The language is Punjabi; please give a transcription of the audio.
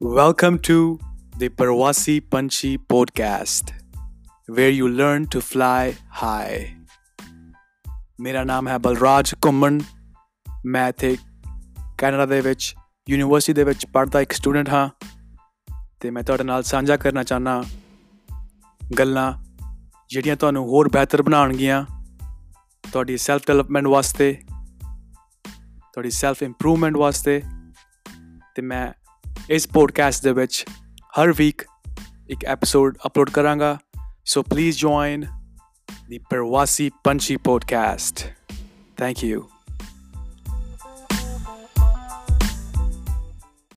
Welcome to the Parwasi Panchi podcast, where you learn to fly high. ਮੇਰਾ ਨਾਮ ਹੈ ਬਲਰਾਜ ਕੁੰਮਣ ਮੈਂ ਇੱਥੇ ਕੈਨੇਡਾ ਦੇ ਵਿੱਚ ਯੂਨੀਵਰਸਿਟੀ ਦੇ ਵਿੱਚ ਪੜ੍ਹਦਾ ਇੱਕ ਸਟੂਡੈਂਟ ਹਾਂ ਤੇ ਮੈਂ ਤੁਹਾਡੇ ਨਾਲ ਸਾਂਝਾ ਕਰਨਾ ਚਾਹਨਾ ਗੱਲਾਂ ਜਿਹੜੀਆਂ ਤੁਹਾਨੂੰ ਹੋਰ ਬਿਹਤਰ ਬਣਾਉਣਗੀਆਂ ਤੁਹਾਡੀ ਸੈਲਫ ਡਿਵੈਲਪਮੈਂਟ ਵਾਸਤੇ ਤੁਹਾਡੀ ਸੈਲਫ ਇੰਪਰੂਵਮੈਂਟ ਵਾਸਤੇ ਤੇ ਮੈਂ ਇਸ ਪੋਡਕਾਸਟ ਦੇ ਵਿੱਚ ਹਰ ਵੀਕ ਇੱਕ ਐਪੀਸੋਡ ਅਪਲੋਡ ਕਰਾਂਗਾ ਸੋ ਪਲੀਜ਼ ਜੁਆਇਨ ਦੀ ਪ੍ਰਵਾਸੀ ਪੰਛੀ ਪੋਡਕਾਸਟ ਥੈਂਕ ਯੂ